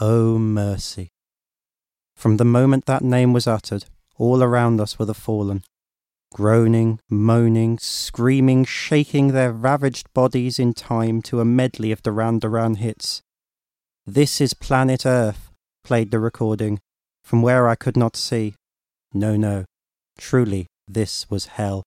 Oh, mercy! From the moment that name was uttered, all around us were the fallen, groaning, moaning, screaming, shaking their ravaged bodies in time to a medley of Duran Duran hits. This is Planet Earth, played the recording, from where I could not see. No, no, truly, this was hell.